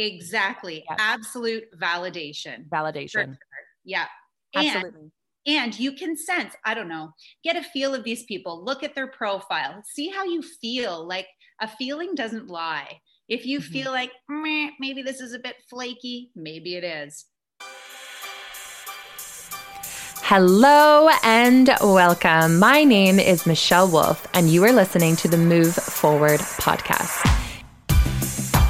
Exactly. Yes. Absolute validation. Validation. Sure. Yeah. Absolutely. And, and you can sense, I don't know, get a feel of these people, look at their profile, see how you feel. Like a feeling doesn't lie. If you mm-hmm. feel like maybe this is a bit flaky, maybe it is. Hello and welcome. My name is Michelle Wolf, and you are listening to the Move Forward podcast.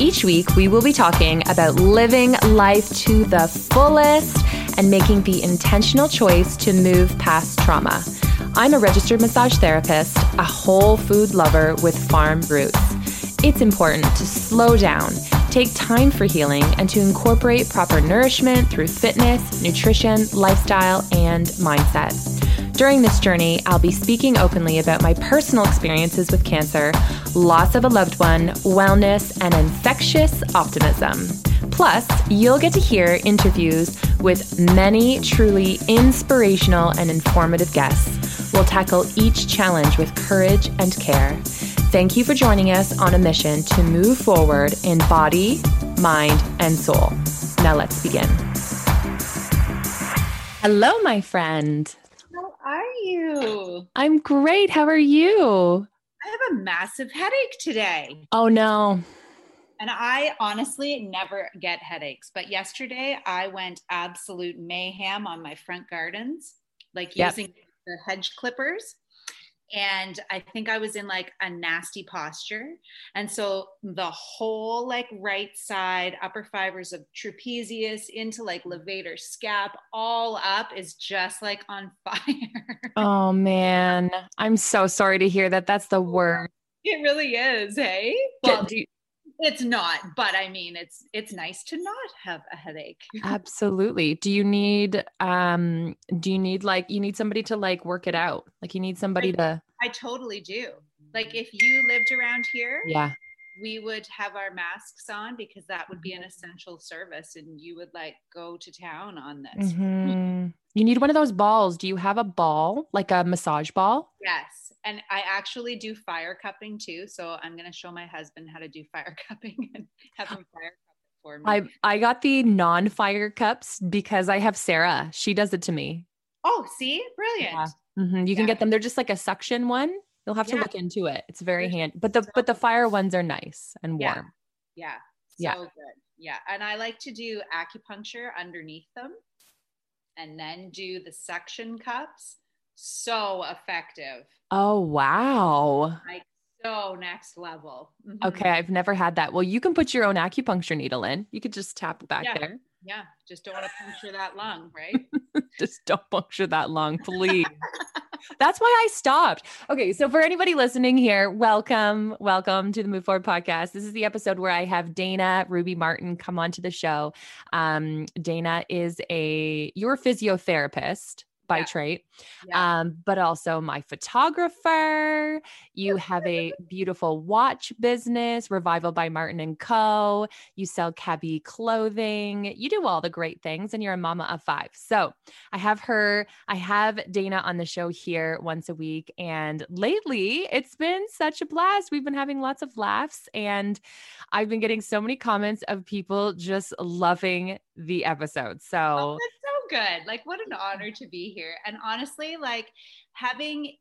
Each week, we will be talking about living life to the fullest and making the intentional choice to move past trauma. I'm a registered massage therapist, a whole food lover with farm roots. It's important to slow down, take time for healing, and to incorporate proper nourishment through fitness, nutrition, lifestyle, and mindset. During this journey, I'll be speaking openly about my personal experiences with cancer, loss of a loved one, wellness, and infectious optimism. Plus, you'll get to hear interviews with many truly inspirational and informative guests. We'll tackle each challenge with courage and care. Thank you for joining us on a mission to move forward in body, mind, and soul. Now let's begin. Hello, my friend How are you? I'm great. How are you? I have a massive headache today. Oh, no. And I honestly never get headaches. But yesterday I went absolute mayhem on my front gardens, like yep. using the hedge clippers and I think I was in like a nasty posture. And so the whole like right side, upper fibers of trapezius into like levator scap, all up is just like on fire. oh man. I'm so sorry to hear that. That's the worst. It really is. Hey. Well, you, it's not but i mean it's it's nice to not have a headache. Absolutely. Do you need um do you need like you need somebody to like work it out? Like you need somebody I, to i totally do. Like if you lived around here yeah. we would have our masks on because that would be an essential service and you would like go to town on this. Mm-hmm. you need one of those balls. Do you have a ball? Like a massage ball? Yes and I actually do fire cupping too. So I'm gonna show my husband how to do fire cupping and have him fire cup it for me. I I got the non-fire cups because I have Sarah. She does it to me. Oh, see, brilliant. Yeah. Mm-hmm. You yeah. can get them. They're just like a suction one. You'll have to yeah. look into it. It's very handy. But the so but the fire ones are nice and warm. Yeah. So yeah. good. Yeah. And I like to do acupuncture underneath them and then do the suction cups so effective. Oh, wow. Like so next level. Mm-hmm. Okay, I've never had that. Well, you can put your own acupuncture needle in. You could just tap back yeah. there. Yeah, just don't want to puncture that lung, right? just don't puncture that lung, please. That's why I stopped. Okay, so for anybody listening here, welcome, welcome to the Move Forward podcast. This is the episode where I have Dana Ruby Martin come onto the show. Um, Dana is a your physiotherapist by yeah. trait, yeah. Um, but also my photographer. You have a beautiful watch business, Revival by Martin and Co. You sell Cabi clothing. You do all the great things, and you're a mama of five. So I have her. I have Dana on the show here once a week, and lately it's been such a blast. We've been having lots of laughs, and I've been getting so many comments of people just loving the episode. So. Oh, good. Like, what an honor to be here. And honestly, like having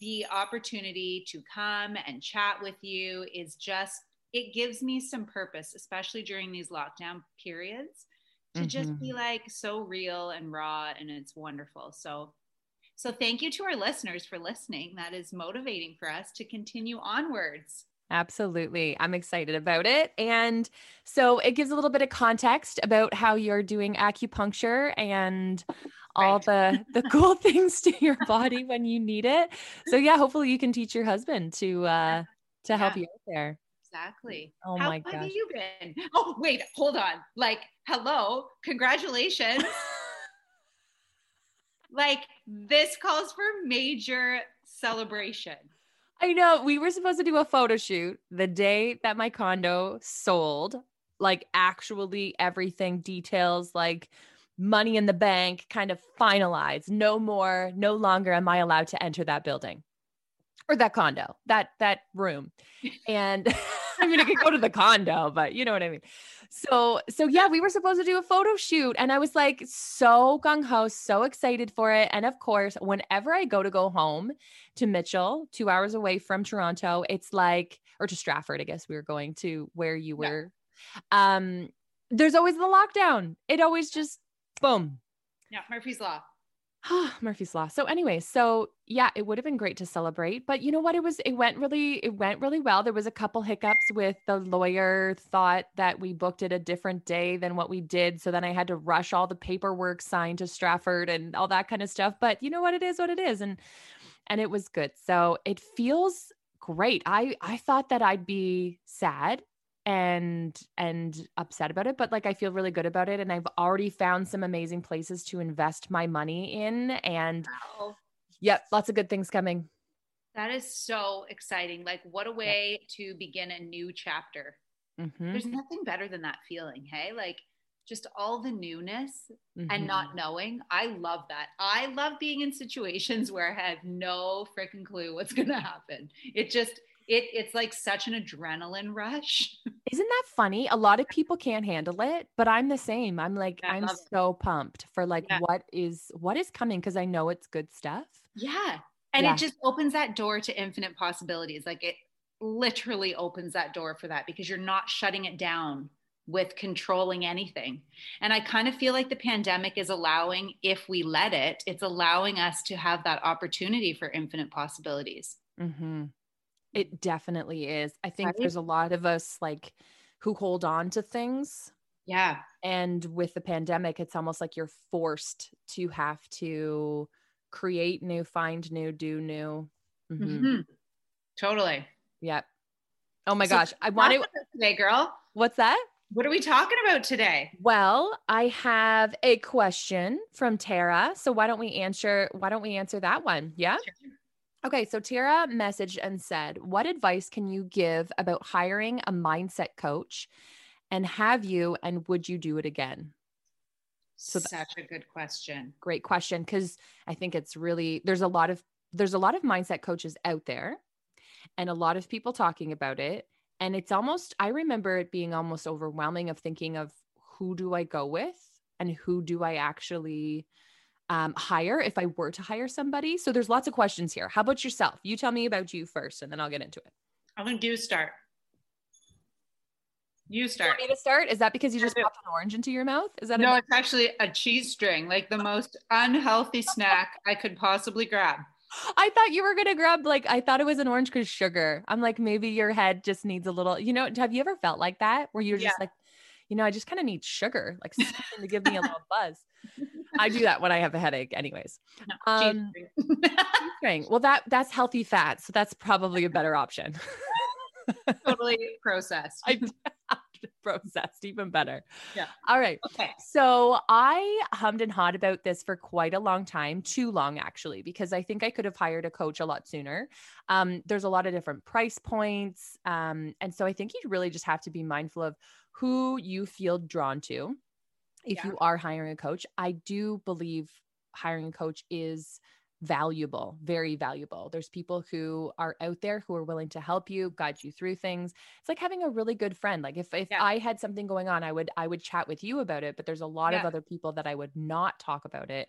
the opportunity to come and chat with you is just, it gives me some purpose, especially during these lockdown periods, to mm-hmm. just be mm-hmm. like so real and raw. And it's wonderful. So, so thank you to our listeners for listening. That is motivating for us to continue onwards. Absolutely. I'm excited about it. And so it gives a little bit of context about how you're doing acupuncture and all right. the the cool things to your body when you need it. So yeah, hopefully you can teach your husband to uh to help yeah. you out there. Exactly. Oh how my gosh. have you been? Oh, wait, hold on. Like, hello, congratulations. like this calls for major celebration. I know we were supposed to do a photo shoot the day that my condo sold, like actually everything details like money in the bank kind of finalized. No more, no longer am I allowed to enter that building or that condo, that that room. And I mean I could go to the condo, but you know what I mean. So so yeah, we were supposed to do a photo shoot and I was like so gung ho, so excited for it. And of course, whenever I go to go home to Mitchell, 2 hours away from Toronto, it's like or to Stratford, I guess we were going to where you were. Yeah. Um there's always the lockdown. It always just boom. Yeah, Murphy's law. Murphy's Law. So anyway, so yeah, it would have been great to celebrate, but you know what? It was it went really it went really well. There was a couple hiccups with the lawyer thought that we booked it a different day than what we did, so then I had to rush all the paperwork signed to Stratford and all that kind of stuff. But you know what? It is what it is, and and it was good. So it feels great. I I thought that I'd be sad and and upset about it but like I feel really good about it and I've already found some amazing places to invest my money in and wow. yep lots of good things coming that is so exciting like what a way to begin a new chapter mm-hmm. there's nothing better than that feeling hey like just all the newness mm-hmm. and not knowing. I love that. I love being in situations where I have no freaking clue what's going to happen. It just it it's like such an adrenaline rush. Isn't that funny? A lot of people can't handle it, but I'm the same. I'm like I'm so it. pumped for like yeah. what is what is coming because I know it's good stuff. Yeah. And yeah. it just opens that door to infinite possibilities. Like it literally opens that door for that because you're not shutting it down with controlling anything. And I kind of feel like the pandemic is allowing, if we let it, it's allowing us to have that opportunity for infinite possibilities. Mm-hmm. It definitely is. I think right? there's a lot of us like who hold on to things. Yeah. And with the pandemic, it's almost like you're forced to have to create new, find new, do new. Mm-hmm. Mm-hmm. Totally. Yep. Oh my so gosh. I want to today, girl. What's that? What are we talking about today? Well, I have a question from Tara. So why don't we answer why don't we answer that one? Yeah. Sure. Okay, so Tara messaged and said, What advice can you give about hiring a mindset coach? And have you and would you do it again? So such a good question. Great question. Cause I think it's really there's a lot of there's a lot of mindset coaches out there and a lot of people talking about it. And it's almost, I remember it being almost overwhelming of thinking of who do I go with and who do I actually um, hire if I were to hire somebody? So there's lots of questions here. How about yourself? You tell me about you first, and then I'll get into it. I'm going to do start. You start. You me to start? Is that because you just popped an orange into your mouth? Is that no? It's actually a cheese string, like the most unhealthy snack I could possibly grab. I thought you were gonna grab like I thought it was an orange because sugar. I'm like maybe your head just needs a little. You know, have you ever felt like that where you're just like, you know, I just kind of need sugar, like something to give me a little buzz. I do that when I have a headache, anyways. No, um, well, that that's healthy fat, so that's probably a better option. totally processed. I, processed, even better. Yeah. All right. Okay. So I hummed and hawed about this for quite a long time, too long actually, because I think I could have hired a coach a lot sooner. Um, there's a lot of different price points, um, and so I think you really just have to be mindful of who you feel drawn to if yeah. you are hiring a coach. I do believe hiring a coach is valuable, very valuable. There's people who are out there who are willing to help you, guide you through things. It's like having a really good friend. Like if if yeah. I had something going on, I would I would chat with you about it, but there's a lot yeah. of other people that I would not talk about it.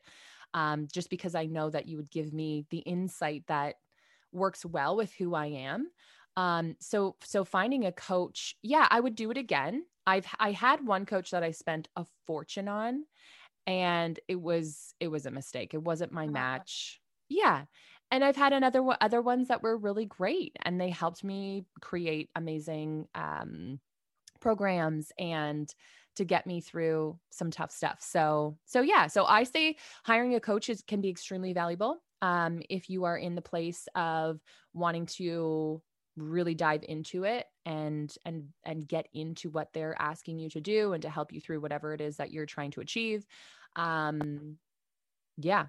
Um, just because I know that you would give me the insight that works well with who I am. Um, so so finding a coach, yeah, I would do it again. I've I had one coach that I spent a fortune on and it was it was a mistake. It wasn't my match. Yeah. And I've had another other ones that were really great and they helped me create amazing um programs and to get me through some tough stuff. So so yeah, so I say hiring a coach is, can be extremely valuable um, if you are in the place of wanting to really dive into it and and and get into what they're asking you to do and to help you through whatever it is that you're trying to achieve. Um yeah.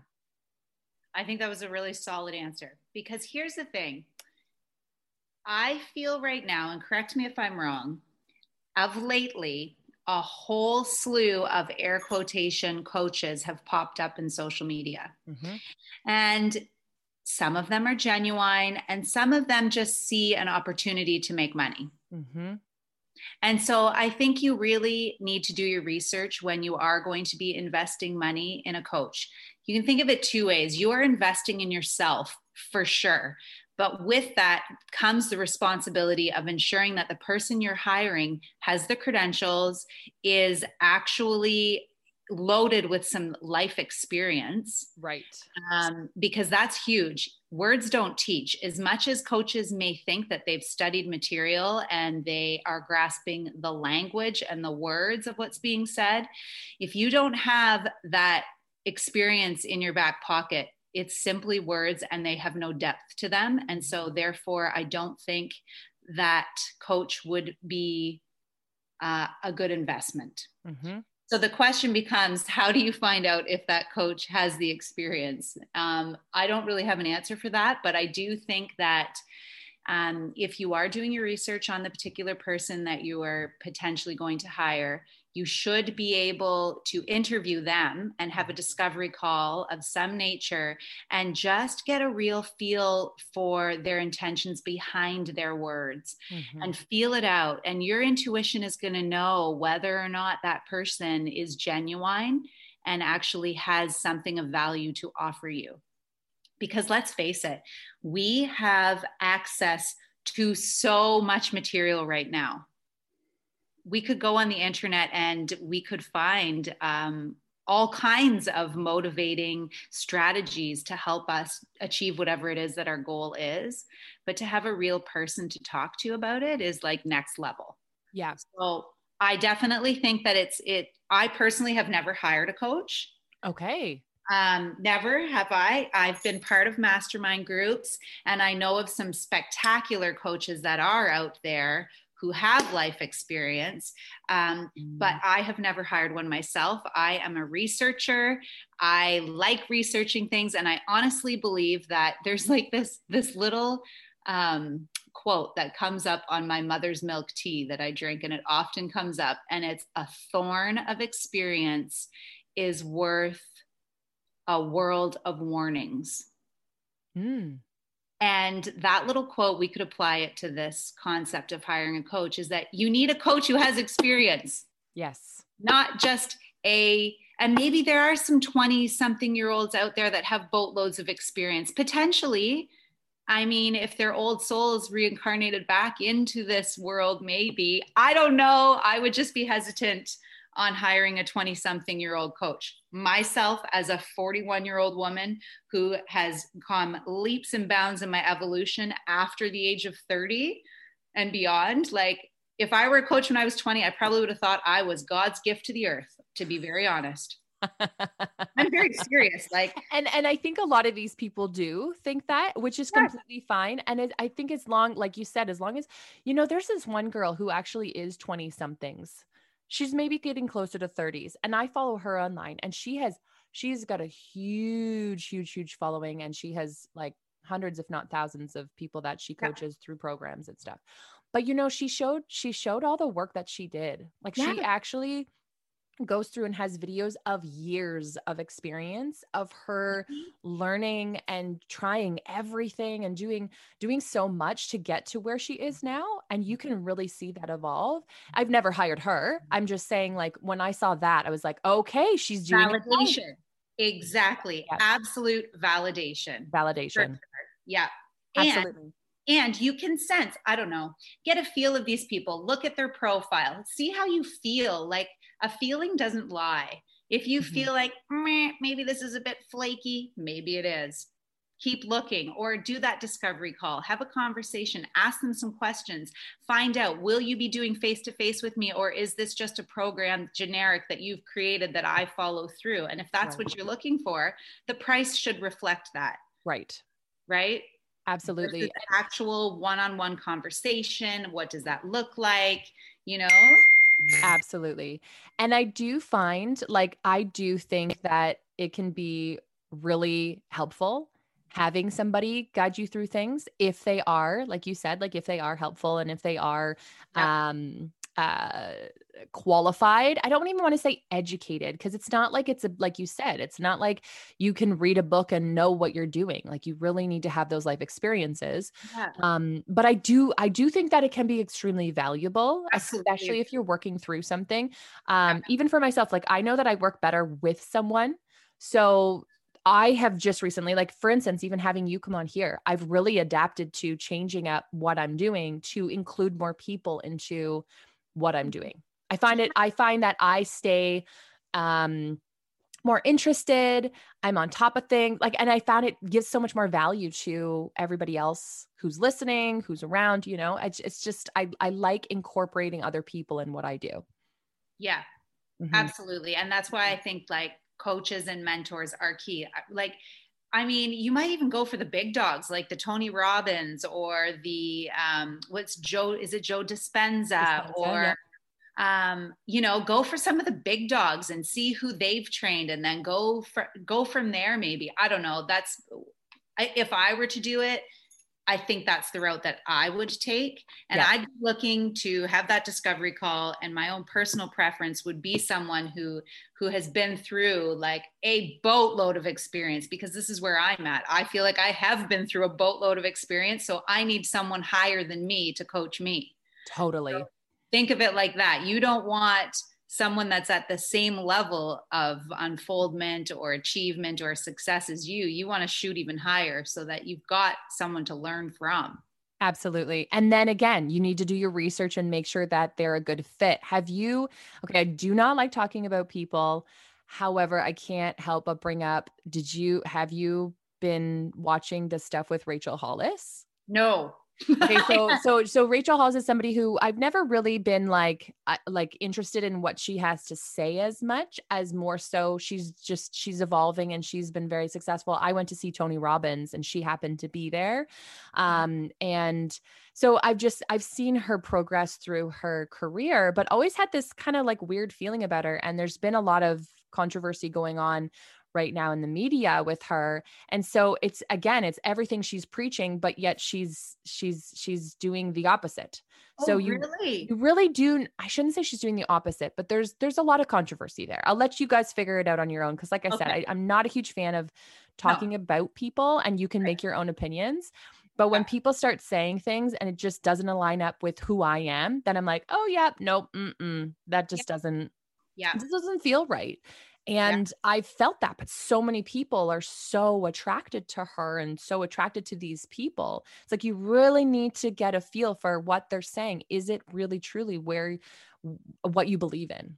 I think that was a really solid answer. Because here's the thing. I feel right now and correct me if i'm wrong of lately a whole slew of air quotation coaches have popped up in social media. Mm-hmm. and some of them are genuine, and some of them just see an opportunity to make money. Mm-hmm. And so I think you really need to do your research when you are going to be investing money in a coach. You can think of it two ways. You are investing in yourself for sure. But with that comes the responsibility of ensuring that the person you're hiring has the credentials, is actually loaded with some life experience. Right. Um, because that's huge. Words don't teach. As much as coaches may think that they've studied material and they are grasping the language and the words of what's being said, if you don't have that experience in your back pocket, it's simply words and they have no depth to them. And so, therefore, I don't think that coach would be uh, a good investment. Mm-hmm. So the question becomes how do you find out if that coach has the experience? Um, I don't really have an answer for that, but I do think that um, if you are doing your research on the particular person that you are potentially going to hire, you should be able to interview them and have a discovery call of some nature and just get a real feel for their intentions behind their words mm-hmm. and feel it out. And your intuition is going to know whether or not that person is genuine and actually has something of value to offer you. Because let's face it, we have access to so much material right now we could go on the internet and we could find um, all kinds of motivating strategies to help us achieve whatever it is that our goal is. But to have a real person to talk to about it is like next level. Yeah. So I definitely think that it's it. I personally have never hired a coach. Okay. Um, never have I. I've been part of mastermind groups, and I know of some spectacular coaches that are out there who have life experience. Um, but mm. I have never hired one myself. I am a researcher. I like researching things, and I honestly believe that there's like this this little um, quote that comes up on my mother's milk tea that I drink, and it often comes up, and it's a thorn of experience is worth a world of warnings. Mm. And that little quote, we could apply it to this concept of hiring a coach is that you need a coach who has experience. Yes. Not just a, and maybe there are some 20 something year olds out there that have boatloads of experience. Potentially, I mean, if their old souls reincarnated back into this world, maybe. I don't know. I would just be hesitant on hiring a 20 something year old coach. Myself, as a 41 year old woman who has come leaps and bounds in my evolution after the age of 30 and beyond, like if I were a coach when I was 20, I probably would have thought I was God's gift to the earth, to be very honest. I'm very serious. Like, and and I think a lot of these people do think that, which is yeah. completely fine. And it, I think as long, like you said, as long as you know, there's this one girl who actually is 20 somethings she's maybe getting closer to 30s and i follow her online and she has she's got a huge huge huge following and she has like hundreds if not thousands of people that she coaches yeah. through programs and stuff but you know she showed she showed all the work that she did like yeah. she actually goes through and has videos of years of experience of her mm-hmm. learning and trying everything and doing doing so much to get to where she is now and you can really see that evolve. I've never hired her. I'm just saying like when i saw that i was like okay she's doing validation. Exactly. Yeah. absolute validation. Validation. yeah. Absolutely. and you can sense i don't know get a feel of these people look at their profile see how you feel like a feeling doesn't lie. If you mm-hmm. feel like maybe this is a bit flaky, maybe it is. Keep looking or do that discovery call. Have a conversation, ask them some questions, find out will you be doing face to face with me or is this just a program generic that you've created that I follow through? And if that's right. what you're looking for, the price should reflect that. Right. Right? Absolutely. Actual one on one conversation. What does that look like? You know? Absolutely. And I do find like I do think that it can be really helpful having somebody guide you through things if they are like you said like if they are helpful and if they are yeah. um uh qualified. I don't even want to say educated because it's not like it's a, like you said, it's not like you can read a book and know what you're doing. Like you really need to have those life experiences. Yeah. Um, but I do, I do think that it can be extremely valuable, Absolutely. especially if you're working through something. Um, yeah. even for myself, like I know that I work better with someone. So I have just recently, like for instance, even having you come on here, I've really adapted to changing up what I'm doing to include more people into what I'm doing. I find it, I find that I stay um more interested. I'm on top of things. Like, and I found it gives so much more value to everybody else who's listening, who's around, you know, it's, it's just, I, I like incorporating other people in what I do. Yeah, mm-hmm. absolutely. And that's why I think like coaches and mentors are key. Like, I mean, you might even go for the big dogs like the Tony Robbins or the um, what's Joe? Is it Joe Dispenza, Dispenza or yeah. um, you know, go for some of the big dogs and see who they've trained, and then go for go from there. Maybe I don't know. That's if I were to do it, I think that's the route that I would take. And yeah. I'd be looking to have that discovery call. And my own personal preference would be someone who who has been through like a boatload of experience because this is where I'm at. I feel like I have been through a boatload of experience. So I need someone higher than me to coach me. Totally. So think of it like that. You don't want someone that's at the same level of unfoldment or achievement or success as you you want to shoot even higher so that you've got someone to learn from Absolutely. And then again, you need to do your research and make sure that they're a good fit. Have you, okay, I do not like talking about people. However, I can't help but bring up did you, have you been watching the stuff with Rachel Hollis? No okay so so so rachel hollis is somebody who i've never really been like uh, like interested in what she has to say as much as more so she's just she's evolving and she's been very successful i went to see tony robbins and she happened to be there mm-hmm. um and so i've just i've seen her progress through her career but always had this kind of like weird feeling about her and there's been a lot of controversy going on right now in the media with her and so it's again it's everything she's preaching but yet she's she's she's doing the opposite. Oh, so you really? you really do i shouldn't say she's doing the opposite but there's there's a lot of controversy there. I'll let you guys figure it out on your own because like i okay. said I, am not a huge fan of talking no. about people and you can make your own opinions but when people start saying things and it just doesn't align up with who I am, then I'm like, oh yeah, nope, that just doesn't, yeah, this doesn't feel right. And yeah. I felt that, but so many people are so attracted to her and so attracted to these people. It's like you really need to get a feel for what they're saying. Is it really truly where what you believe in?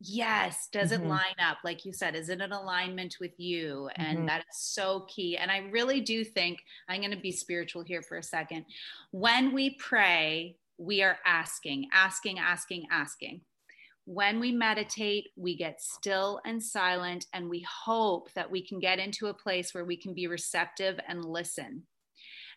Yes. Does mm-hmm. it line up? Like you said, is it an alignment with you? And mm-hmm. that is so key. And I really do think I'm going to be spiritual here for a second. When we pray, we are asking, asking, asking, asking when we meditate, we get still and silent, and we hope that we can get into a place where we can be receptive and listen.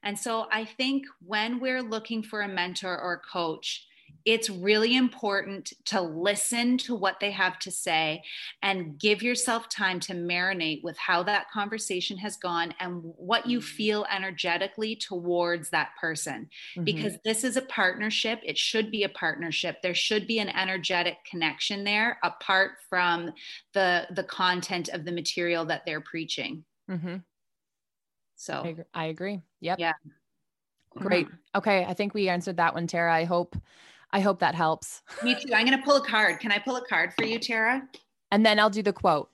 And so I think when we're looking for a mentor or a coach, it's really important to listen to what they have to say and give yourself time to marinate with how that conversation has gone and what you mm. feel energetically towards that person. Mm-hmm. because this is a partnership. It should be a partnership. There should be an energetic connection there apart from the the content of the material that they're preaching. Mm-hmm. so I agree. I agree. Yep. Yeah. Great. Okay. I think we answered that one tara. I hope I hope that helps. Me too. I'm going to pull a card. Can I pull a card for you, Tara? And then I'll do the quote.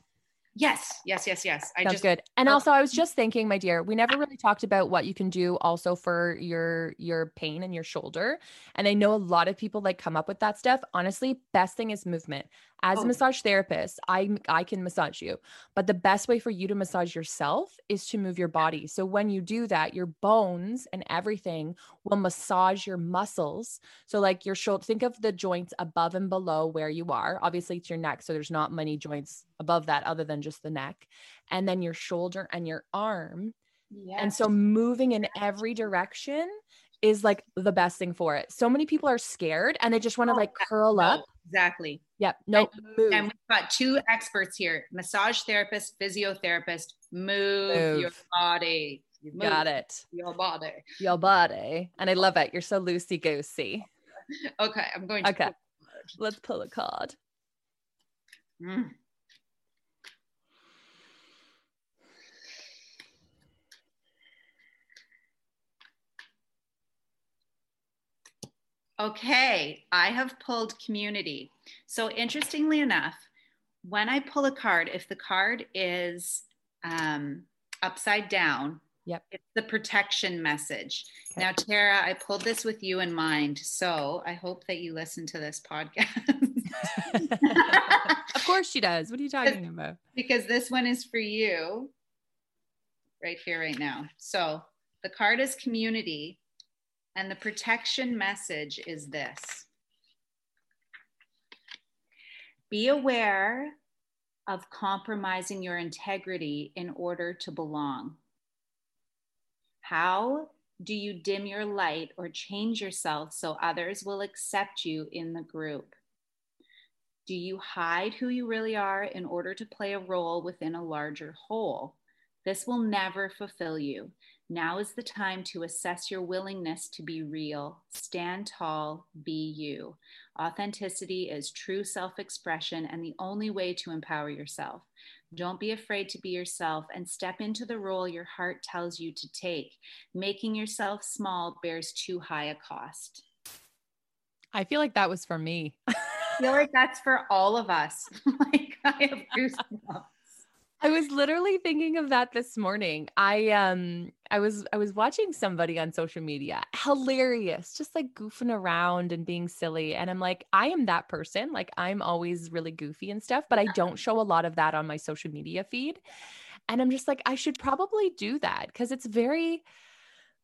Yes, yes, yes, yes. I Sounds just, good. And oh. also, I was just thinking, my dear, we never really talked about what you can do also for your your pain and your shoulder. And I know a lot of people like come up with that stuff. Honestly, best thing is movement as oh. a massage therapist i i can massage you but the best way for you to massage yourself is to move your body so when you do that your bones and everything will massage your muscles so like your shoulder think of the joints above and below where you are obviously it's your neck so there's not many joints above that other than just the neck and then your shoulder and your arm yes. and so moving in every direction is like the best thing for it. So many people are scared and they just want to oh, like curl up. Exactly. Yep. No. Nope. And we've got two experts here: massage therapist, physiotherapist. Move, move. your body. You got it. Your body. Your body. And I love it. You're so loosey goosey. okay, I'm going to. Okay. Let's pull a card. Mm. Okay, I have pulled community. So, interestingly enough, when I pull a card, if the card is um, upside down, yep. it's the protection message. Okay. Now, Tara, I pulled this with you in mind. So, I hope that you listen to this podcast. of course, she does. What are you talking about? Because this one is for you right here, right now. So, the card is community and the protection message is this Be aware of compromising your integrity in order to belong. How do you dim your light or change yourself so others will accept you in the group? Do you hide who you really are in order to play a role within a larger whole? This will never fulfill you. Now is the time to assess your willingness to be real. Stand tall, be you. Authenticity is true self expression and the only way to empower yourself. Don't be afraid to be yourself and step into the role your heart tells you to take. Making yourself small bears too high a cost. I feel like that was for me. I feel like that's for all of us. like I have goosebumps. I was literally thinking of that this morning. I um I was I was watching somebody on social media. Hilarious, just like goofing around and being silly. And I'm like, I am that person. Like I'm always really goofy and stuff, but I don't show a lot of that on my social media feed. And I'm just like, I should probably do that because it's very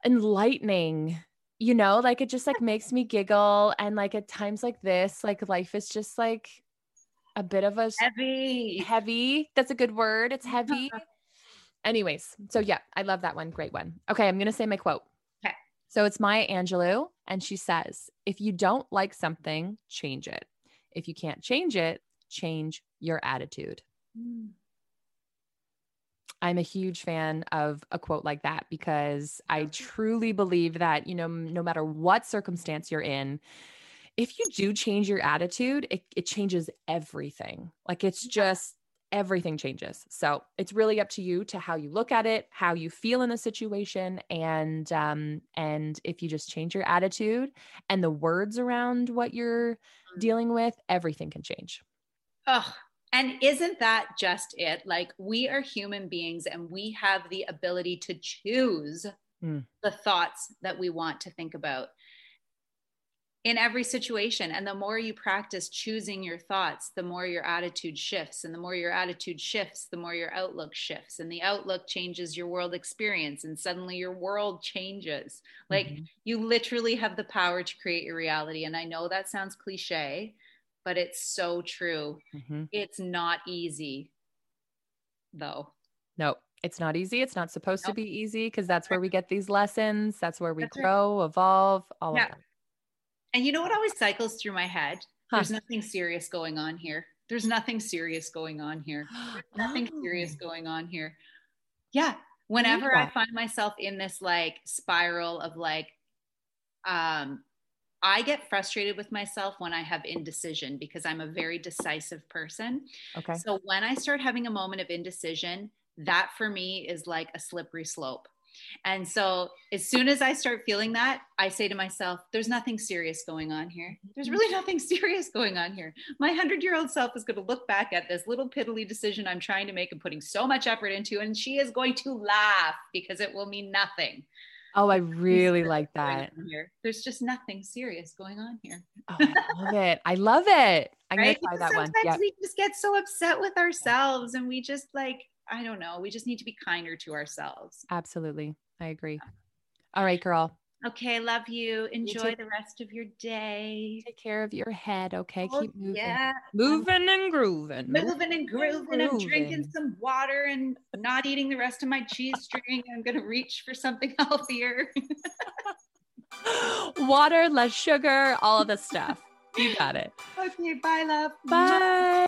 enlightening you know like it just like makes me giggle and like at times like this like life is just like a bit of a heavy. Heavy. That's a good word. It's heavy. Anyways, so yeah, I love that one. Great one. Okay, I'm going to say my quote. Okay. So it's Maya Angelou, and she says, If you don't like something, change it. If you can't change it, change your attitude. Mm. I'm a huge fan of a quote like that because I truly believe that, you know, no matter what circumstance you're in, if you do change your attitude, it, it changes everything. Like it's just everything changes. So it's really up to you to how you look at it, how you feel in the situation, and um, and if you just change your attitude and the words around what you're mm. dealing with, everything can change. Oh, and isn't that just it? Like we are human beings and we have the ability to choose mm. the thoughts that we want to think about in every situation. And the more you practice choosing your thoughts, the more your attitude shifts. And the more your attitude shifts, the more your outlook shifts. And the outlook changes your world experience. And suddenly your world changes. Like mm-hmm. you literally have the power to create your reality. And I know that sounds cliche, but it's so true. Mm-hmm. It's not easy, though. No, it's not easy. It's not supposed nope. to be easy because that's where we get these lessons. That's where we that's grow, right. evolve, all yeah. of that. And you know what always cycles through my head? Huh. There's nothing serious going on here. There's nothing serious going on here. nothing oh. serious going on here. Yeah. Whenever yeah. I find myself in this like spiral of like, um, I get frustrated with myself when I have indecision because I'm a very decisive person. Okay. So when I start having a moment of indecision, that for me is like a slippery slope. And so as soon as I start feeling that, I say to myself, there's nothing serious going on here. There's really mm-hmm. nothing serious going on here. My 100 year old self is going to look back at this little piddly decision I'm trying to make and putting so much effort into, and she is going to laugh because it will mean nothing. Oh, I really like that. Here. There's just nothing serious going on here. oh, I love it. I love it. I'm right? gonna try that one. Sometimes we just get so upset with ourselves and we just like I don't know. We just need to be kinder to ourselves. Absolutely. I agree. All right, girl. Okay, love you. Enjoy you the rest of your day. Take care of your head, okay? Oh, Keep moving. Yeah. Moving and grooving. Moving and grooving. grooving. I'm drinking some water and not eating the rest of my cheese string. I'm going to reach for something healthier. water, less sugar, all of the stuff. You got it. Okay, bye, love. Bye.